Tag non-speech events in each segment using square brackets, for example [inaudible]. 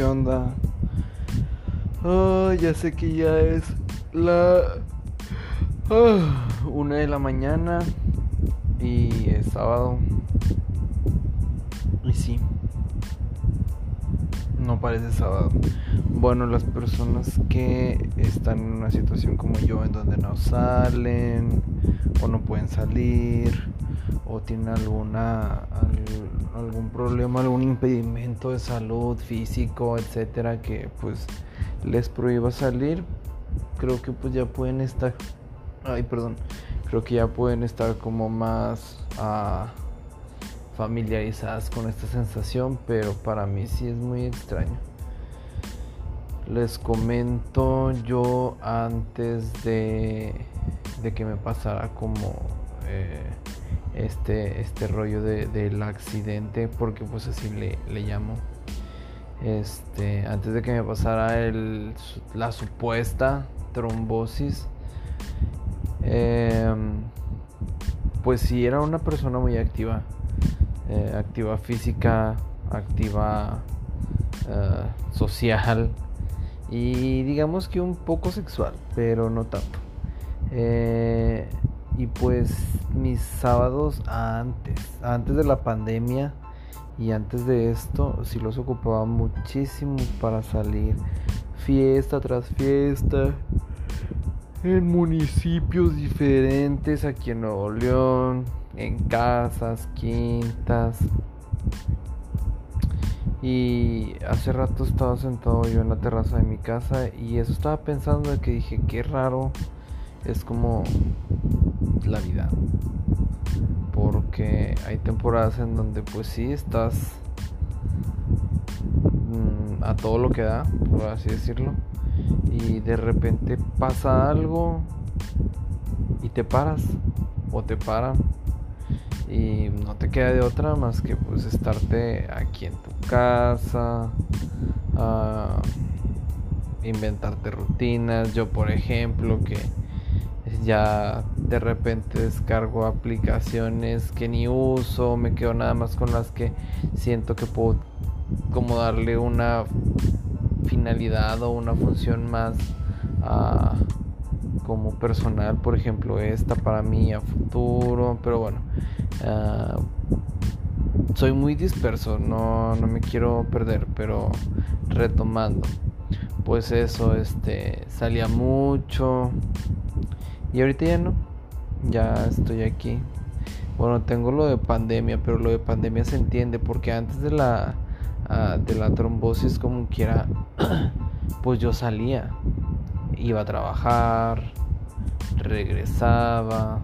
¿qué onda? Oh, ya sé que ya es la ah, una de la mañana y es sábado. Y sí, no parece sábado. Bueno, las personas que están en una situación como yo, en donde no salen o no pueden salir o tienen alguna algún problema, algún impedimento de salud físico, etcétera, que pues les prohíba salir, creo que pues ya pueden estar, ay perdón, creo que ya pueden estar como más uh, familiarizadas con esta sensación, pero para mí sí es muy extraño. Les comento yo antes de, de que me pasara como eh, este, este rollo de, del accidente, porque pues así le, le llamo este, antes de que me pasara el, la supuesta trombosis, em, pues sí era una persona muy activa, eh, activa física, activa eh, social y digamos que un poco sexual, pero no tanto. Y pues mis sábados antes, antes de la pandemia, y antes de esto sí los ocupaba muchísimo para salir fiesta tras fiesta en municipios diferentes aquí en Nuevo León, en casas, quintas. Y hace rato estaba sentado yo en la terraza de mi casa y eso estaba pensando de que dije, qué raro es como la vida porque hay temporadas en donde pues sí estás mm, a todo lo que da, por así decirlo, y de repente pasa algo y te paras o te paran y no te queda de otra más que pues estarte aquí en tu casa, inventarte rutinas. Yo por ejemplo que ya de repente descargo aplicaciones que ni uso, me quedo nada más con las que siento que puedo como darle una finalidad o una función más como personal, por ejemplo esta para mí a futuro, pero bueno, ah, soy muy disperso, no, no me quiero perder, pero retomando, pues eso, este, salía mucho. Y ahorita ya no, ya estoy aquí. Bueno, tengo lo de pandemia, pero lo de pandemia se entiende porque antes de la ah, de la trombosis como quiera, [clears throat] pues yo salía, iba a trabajar, regresaba.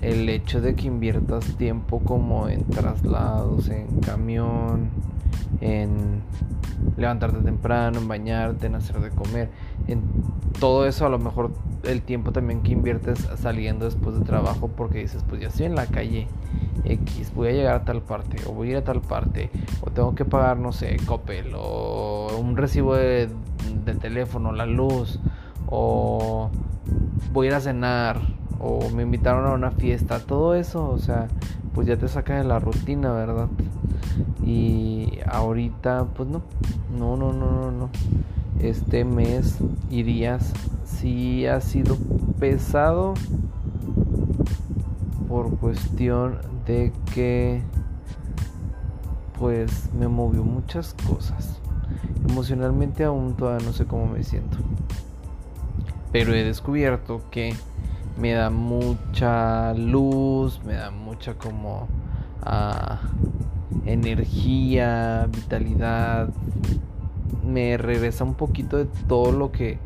El hecho de que inviertas tiempo como en traslados, en camión, en levantarte temprano, en bañarte, en hacer de comer, en todo eso a lo mejor el tiempo también que inviertes saliendo después de trabajo porque dices pues ya estoy en la calle X, voy a llegar a tal parte o voy a ir a tal parte o tengo que pagar no sé, Copel o un recibo de, de teléfono, la luz o voy a ir a cenar o me invitaron a una fiesta, todo eso, o sea, pues ya te saca de la rutina, ¿verdad? Y ahorita, pues no, no, no, no, no, no. Este mes y días sí ha sido pesado por cuestión de que pues me movió muchas cosas. Emocionalmente aún todavía no sé cómo me siento. Pero he descubierto que me da mucha luz, me da mucha como ah, energía, vitalidad, me regresa un poquito de todo lo que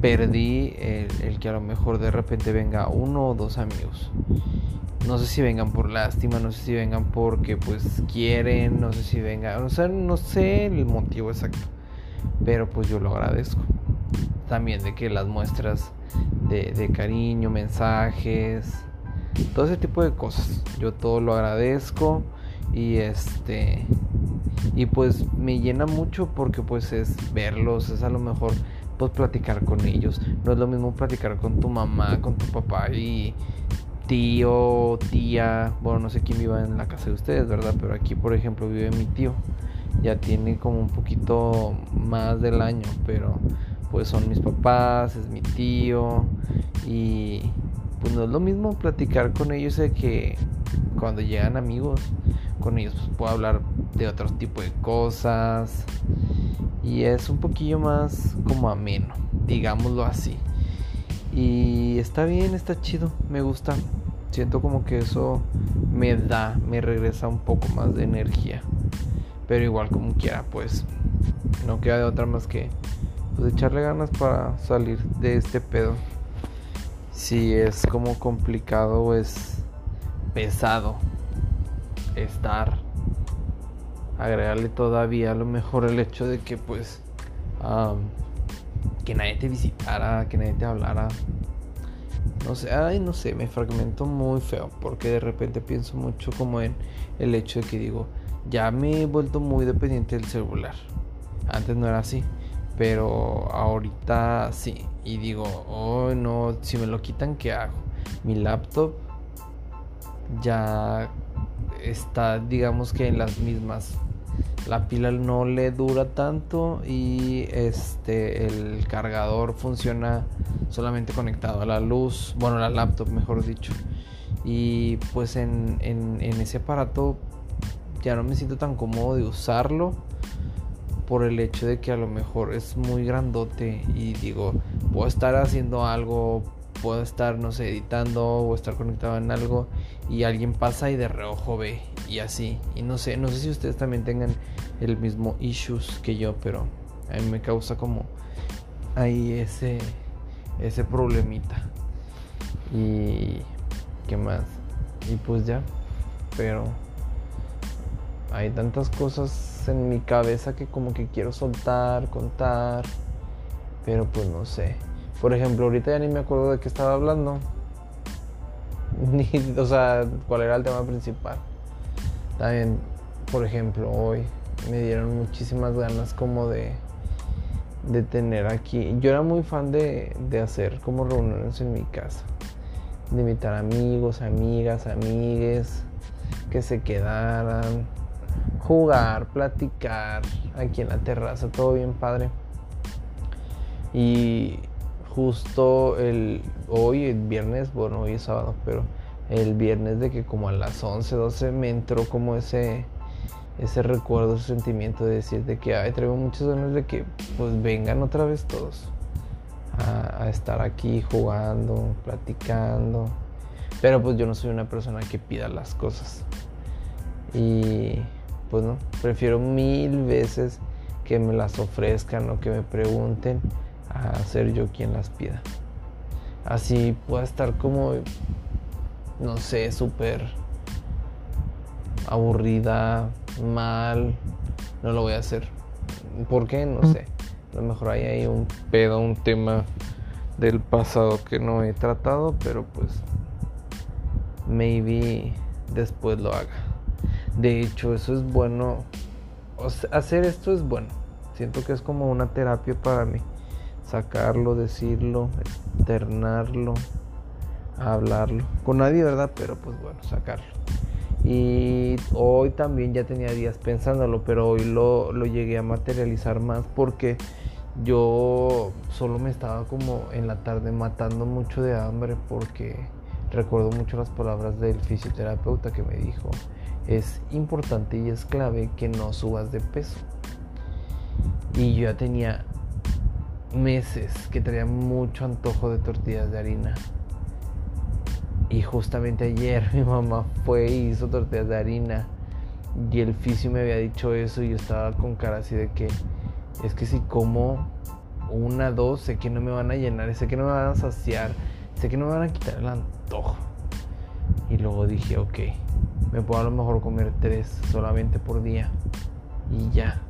perdí, el, que a lo mejor de repente venga uno o dos amigos. No sé si vengan por lástima, no sé si vengan porque pues quieren, no sé si vengan, o sea, no sé el motivo exacto, pero pues yo lo agradezco. También de que las muestras de, cariño, mensajes, todo ese tipo de cosas, yo todo lo agradezco y este y pues me llena mucho porque pues es verlos, es a lo mejor pues platicar con ellos. No es lo mismo platicar con tu mamá, con tu papá y tío, tía, bueno, no sé quién viva en la casa de ustedes, ¿verdad? Pero aquí, por ejemplo, vive mi tío. ya tiene como un poquito más del año, pero pues son mis papás, es mi tío y pues no es lo mismo platicar con ellos de que cuando llegan amigos, con ellos pues, puedo hablar de otro tipo de cosas y es un poquillo más como ameno, digámoslo así. Y está bien, está chido, me gusta. Siento como que eso me da, me regresa un poco más de energía. Pero igual como quiera, pues no queda de otra más que pues echarle ganas para salir de este pedo. Si es como complicado es pesado estar agregarle todavía a lo mejor el hecho de que pues que nadie te visitara, que nadie te hablara. No sé, ay, no sé, me fragmento muy feo porque de repente pienso mucho como en el hecho de que digo, ya me he vuelto muy dependiente del celular. Antes no era así, pero ahorita sí. Y digo, oh no, si me lo quitan, ¿qué hago? Mi laptop ya está, digamos que en las mismas la pila no le dura tanto y este el cargador funciona solamente conectado a la luz, bueno, la laptop mejor dicho. Y pues en, en, ese aparato ya no me siento tan cómodo de usarlo por el hecho de que a lo mejor es muy grandote y digo, puedo estar haciendo algo, puedo estar, no sé, editando o estar conectado en algo y alguien pasa y de reojo ve y así. Y no sé, no sé si ustedes también tengan el mismo issues que yo, pero a mí me causa como ahí ese ese problemita. Y qué más? Y pues ya, pero hay tantas cosas en mi cabeza que como que quiero soltar, contar, pero pues no sé. Por ejemplo, ahorita ya ni me acuerdo de qué estaba hablando. [laughs] Ni, o sea, cuál era el tema principal. También, por ejemplo, hoy me dieron muchísimas ganas como de, de tener aquí. Yo era muy fan de, de hacer como reuniones en mi casa. De invitar amigos, amigas, amigues que se quedaran, jugar, platicar aquí en la terraza, todo bien padre. Y justo el hoy, el viernes, bueno, hoy es sábado, pero el viernes de que como a las 11, 12 me entró como ese ese recuerdo, ese sentimiento de decir de que ay, traigo muchas ganas de que pues vengan otra vez todos a, a, estar aquí jugando, platicando. Pero pues yo no soy una persona que pida las cosas. Y pues no, prefiero mil veces que me las ofrezcan o que me pregunten a ser yo quien las pida. Así pueda estar como, no sé, súper aburrida, mal, no lo voy a hacer. ¿Por qué? No sé. A lo mejor hay ahí un pedo, un tema del pasado que no he tratado, pero pues maybe después lo haga. De hecho, eso es bueno. hacer esto es bueno. Siento que es como una terapia para mí sacarlo, decirlo, externarlo, hablarlo. Con nadie, ¿verdad? Pero pues bueno, sacarlo. Y hoy también ya tenía días pensándolo, pero hoy lo, lo llegué a materializar más porque yo solo me estaba como en la tarde matando mucho de hambre porque recuerdo mucho las palabras del fisioterapeuta que me dijo, es importante y es clave que no subas de peso. Y yo ya tenía meses que traía mucho antojo de tortillas de harina. Y justamente ayer [laughs] mi mamá fue y hizo tortillas de harina. Y el fisio me había dicho eso y yo estaba con cara así de que es que si como una, dos, sé que no me van a llenar, sé que no me van a saciar, sé que no me van a quitar el. Y luego dije, ok, me puedo a lo mejor comer tres solamente por día. Y ya,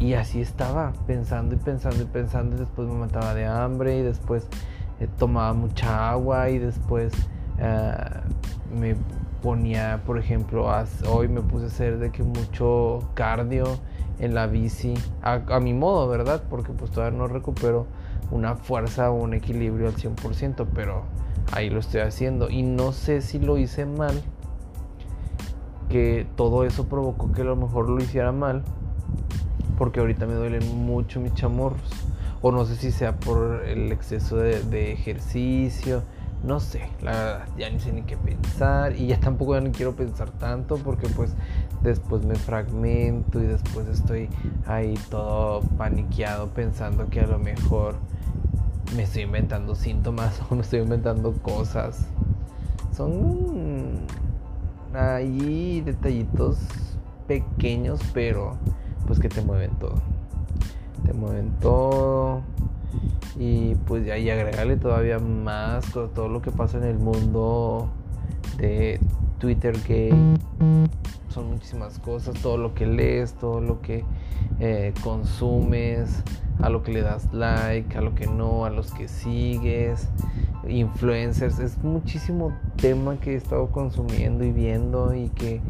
y así estaba, pensando y pensando y pensando, y después me mataba de hambre y después eh, tomaba mucha agua y después eh, me ponía, por ejemplo, hoy me puse a hacer de que mucho cardio en la bici, a, a, mi modo, ¿verdad? Porque pues todavía no recupero una fuerza o un equilibrio al 100%, pero ahí lo estoy haciendo. Y no sé si lo hice mal que todo eso provocó que a lo mejor lo hiciera mal, porque ahorita me duelen mucho mis chamorros, o no sé si sea por el exceso de, ejercicio, no sé, la verdad, ya ni sé ni qué pensar y ya tampoco ya quiero pensar tanto porque pues después me fragmento y después estoy ahí todo paniqueado pensando que a lo mejor me estoy inventando síntomas [laughs] o me estoy inventando cosas. Son ahí detallitos pequeños, pero pues que te mueven todo. Te mueven todo. Y pues ahí agregarle todavía más todo lo que pasa en el mundo de Twitter que son muchísimas cosas, todo lo que lees, todo lo que eh, consumes, a lo que le das like, a lo que no, a los que sigues, influencers, es muchísimo tema que he estado consumiendo y viendo y que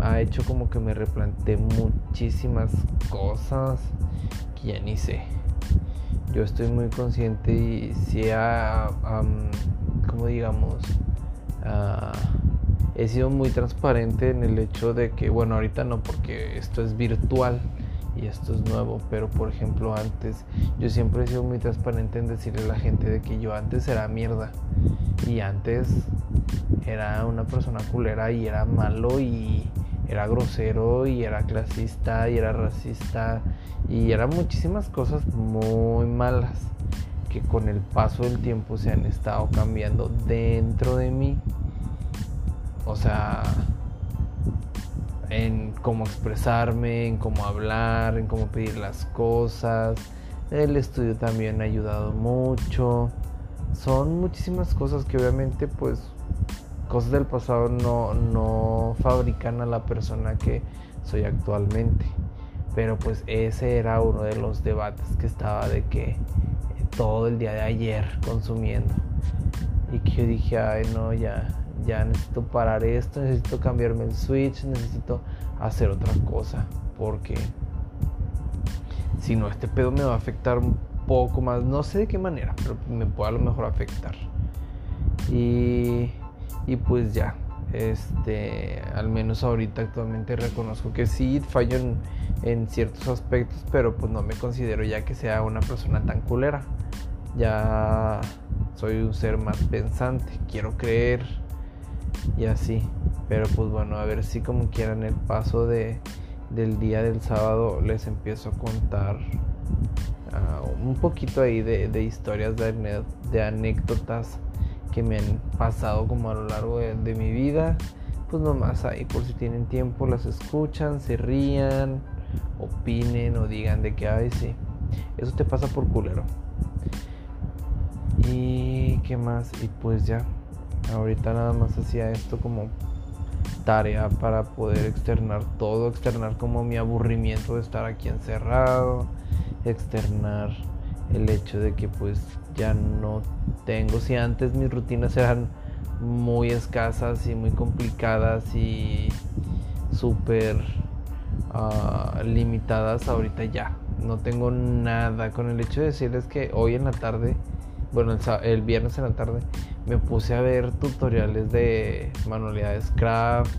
ha hecho como que me replante muchísimas cosas que ya ni sé. Yo estoy muy consciente y si ha, como digamos, uh, he sido muy transparente en el hecho de que, bueno, ahorita no porque esto es virtual y esto es nuevo, pero por ejemplo antes yo siempre he sido muy transparente en decirle a la gente de que yo antes era mierda y antes era una persona culera y era malo y era grosero y era clasista y era racista y eran muchísimas cosas muy malas que con el paso del tiempo se han estado cambiando dentro de mí. O sea, en cómo expresarme, en cómo hablar, en cómo pedir las cosas. El estudio también ha ayudado mucho. Son muchísimas cosas que obviamente pues cosas del pasado no, no fabrican a la persona que soy actualmente. Pero pues ese era uno de los debates que estaba de que todo el día de ayer consumiendo. Y que yo dije, ay no, ya, ya necesito parar esto, necesito cambiarme el switch, necesito hacer otra cosa, porque si no, este pedo me va a afectar un poco más, no sé de qué manera, pero me puede a lo mejor afectar. Y, y pues ya, este, al menos ahorita actualmente reconozco que sí fallo en, en, ciertos aspectos, pero pues no me considero ya que sea una persona tan culera. Ya soy un ser más pensante, quiero creer y así. Pero pues bueno, a ver si como quieran el paso de, del día del sábado les empiezo a contar ah, un poquito ahí de, historias, de, de, anécdotas que me han pasado como a lo largo de, mi vida. Pues nomás ahí por si tienen tiempo las escuchan, se rían, opinen o digan de que, ay sí, eso te pasa por culero. Y qué más, y pues ya. Ahorita nada más hacía esto como tarea para poder externar todo, externar como mi aburrimiento de estar aquí encerrado, externar el hecho de que pues ya no tengo, si antes mis rutinas eran muy escasas y muy complicadas y súper ah, limitadas, ahorita ya no tengo nada. Con el hecho de decirles que hoy en la tarde bueno, el, viernes en la tarde me puse a ver tutoriales de manualidades craft,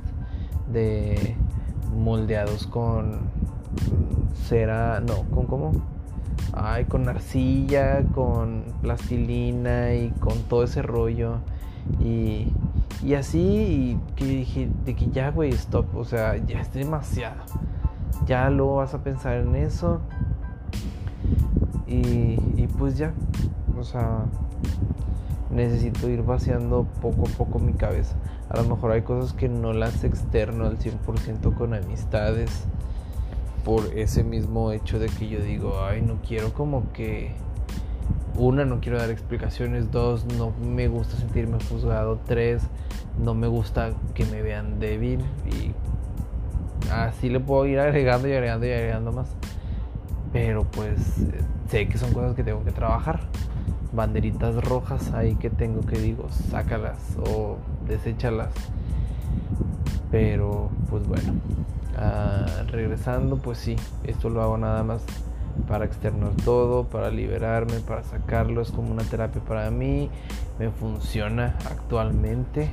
de moldeados con cera, no, con cómo? Ay, con arcilla, con plastilina y con todo ese rollo. Y, y así, que dije, de que ya, güey, stop, o sea, ya es demasiado. Ya lo vas a pensar en eso. Y pues ya, o sea, necesito ir vaciando poco a poco mi cabeza. A lo mejor hay cosas que no las externo al 100% con amistades por ese mismo hecho de que yo digo, ay, no quiero como que una, no quiero dar explicaciones, dos, no me gusta sentirme juzgado, tres, no me gusta que me vean débil y así le puedo ir agregando y agregando y agregando más. Pero pues sé que son cosas que tengo que trabajar. Banderitas rojas ahí que tengo que digo, sácalas o deséchalas. Pero pues bueno, ah, regresando, pues sí, esto lo hago nada más para externar todo, para liberarme, para sacarlo, es como una terapia para mí, me funciona actualmente.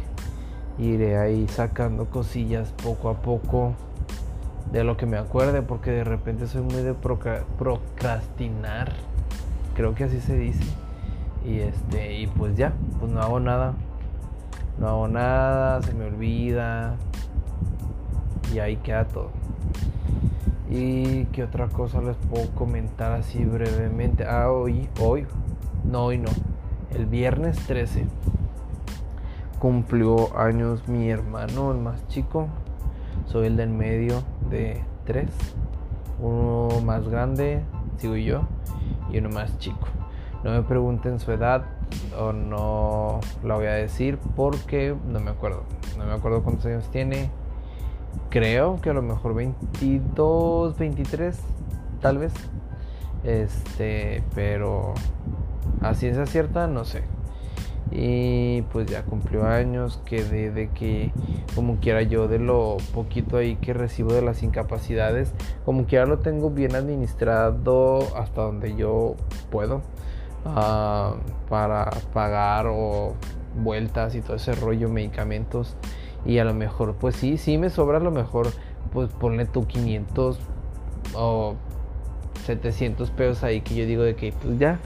Iré ahí sacando cosillas poco a poco de lo que me acuerde porque de repente soy muy de procrastinar creo que así se dice y este y pues ya pues no hago nada no hago nada se me olvida y ahí queda todo. Y qué otra cosa les puedo comentar así brevemente. Ah hoy hoy no hoy no el viernes 13 cumplió años mi hermano el más chico soy el del medio de tres. Uno más grande, sigo yo, y uno más chico. No me pregunten su edad o no la voy a decir porque no me acuerdo. No me acuerdo cuántos años tiene. Creo que a lo mejor 22, 23, tal vez. Este, pero a ciencia cierta no sé y pues ya cumplió años que de, que como quiera yo de lo poquito ahí que recibo de las incapacidades como quiera lo tengo bien administrado hasta donde yo puedo ah, para pagar o vueltas y todo ese rollo medicamentos. Y a lo mejor pues sí sí me sobra a lo mejor pues ponle tú 500 o 700 pesos ahí que yo digo de que pues ya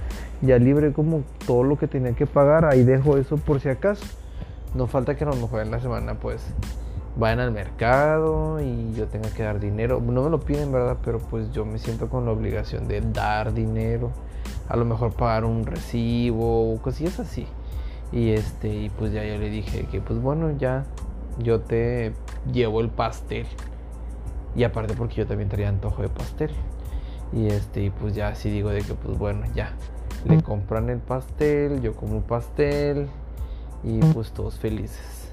ya libre como todo lo que tenía que pagar, ahí dejo eso por si acaso. No falta que a lo mejor en la semana pues vayan al mercado y yo tenga que dar dinero. No me lo piden, ¿verdad? Pero pues yo me siento con la obligación de dar dinero. A lo mejor pagar un recibo o cosillas así. Y este, y pues ya yo le dije que pues bueno, ya yo te llevo el pastel. Y aparte porque yo también traía antojo de pastel. Y este, y pues ya así digo de que pues bueno, ya le compran el pastel, yo como pastel y pues todos felices.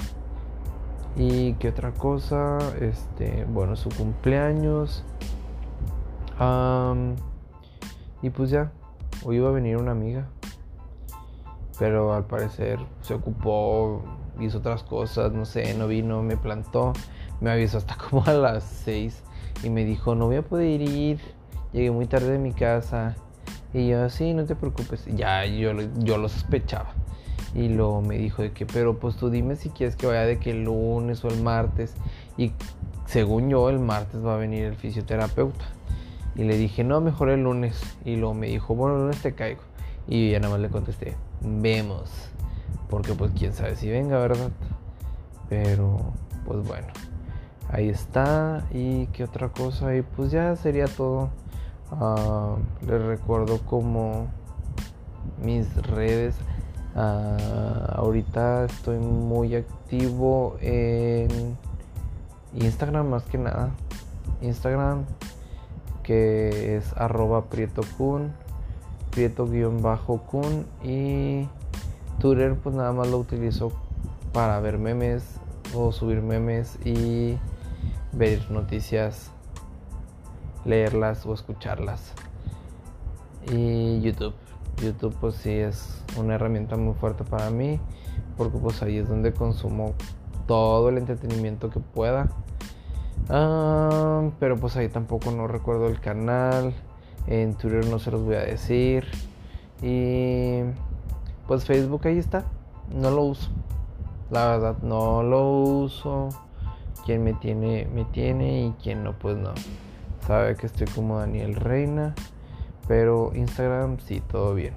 Y qué otra cosa, este, bueno, su cumpleaños. y pues ya, hoy iba a venir una amiga, pero al parecer se ocupó, hizo otras cosas, no sé, no vino, me plantó, me avisó hasta [laughs] como a las 6 y me dijo, no voy a poder ir, llegué muy tarde de mi casa y yo, sí, no te preocupes. Ya yo, yo lo sospechaba. Y luego me dijo de que, pero pues tú dime si quieres que vaya de que el lunes o el martes. Y según yo, el martes va a venir el fisioterapeuta. Y le dije, no, mejor el lunes. Y luego me dijo, bueno, el lunes te caigo. Y ya nada más le contesté, vemos. Porque pues quién sabe si venga, ¿verdad? Pero, pues bueno. Ahí está. Y qué otra cosa. Y pues ya sería todo. Uh, les recuerdo como mis redes. Ah, ahorita estoy muy activo en Instagram más que nada. Instagram que es arroba prieto kun, prieto guion bajo kun y Twitter pues nada más lo utilizo para ver memes o subir memes y ver noticias leerlas o escucharlas. Y YouTube. YouTube pues sí es una herramienta muy fuerte para mí porque pues ahí es donde consumo todo el entretenimiento que pueda. Ah, pero pues ahí tampoco no recuerdo el canal. En Twitter no se los voy a decir. Y pues Facebook ahí está. No lo uso. La verdad, no lo uso. Quien me tiene, me tiene y quien no, pues no sabe que estoy como Daniel Reina, pero Instagram sí, todo bien.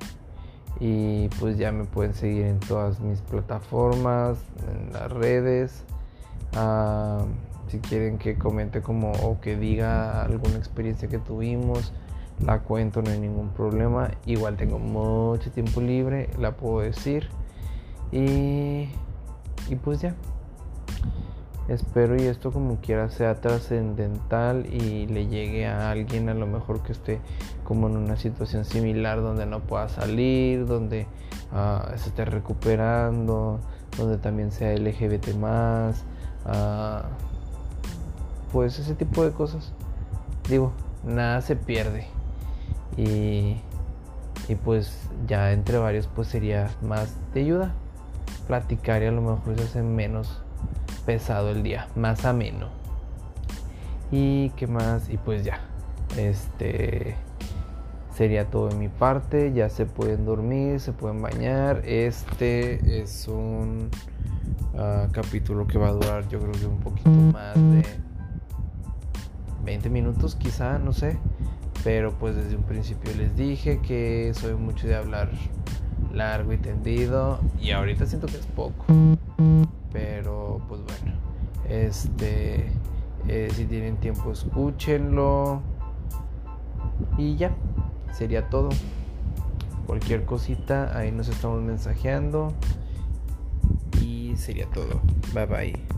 Y pues ya me pueden seguir en todas mis plataformas, en las redes. Ah, si quieren que comente como o que diga alguna experiencia que tuvimos, la cuento, no hay ningún problema. Igual tengo mucho tiempo libre, la puedo decir. Y, y pues ya. Espero y esto como quiera sea trascendental y le llegue a alguien a lo mejor que esté como en una situación similar donde no pueda salir, donde uh, se esté recuperando, donde también sea LGBT más, uh, pues ese tipo de cosas. Digo, nada se pierde y, y pues ya entre varios pues sería más de ayuda. Platicar y a lo mejor se hace menos pesado el día, más ameno. Y qué más, y pues ya, este sería todo de mi parte. Ya se pueden dormir, se pueden bañar. Este es un ah, capítulo que va a durar yo creo que un poquito más de 20 minutos quizá, no sé. Pero pues desde un principio les dije que soy mucho de hablar largo y tendido y ahorita siento que es poco. Este, eh, si tienen tiempo escúchenlo y ya, sería todo. Cualquier cosita, ahí nos estamos mensajeando y sería todo. Bye bye.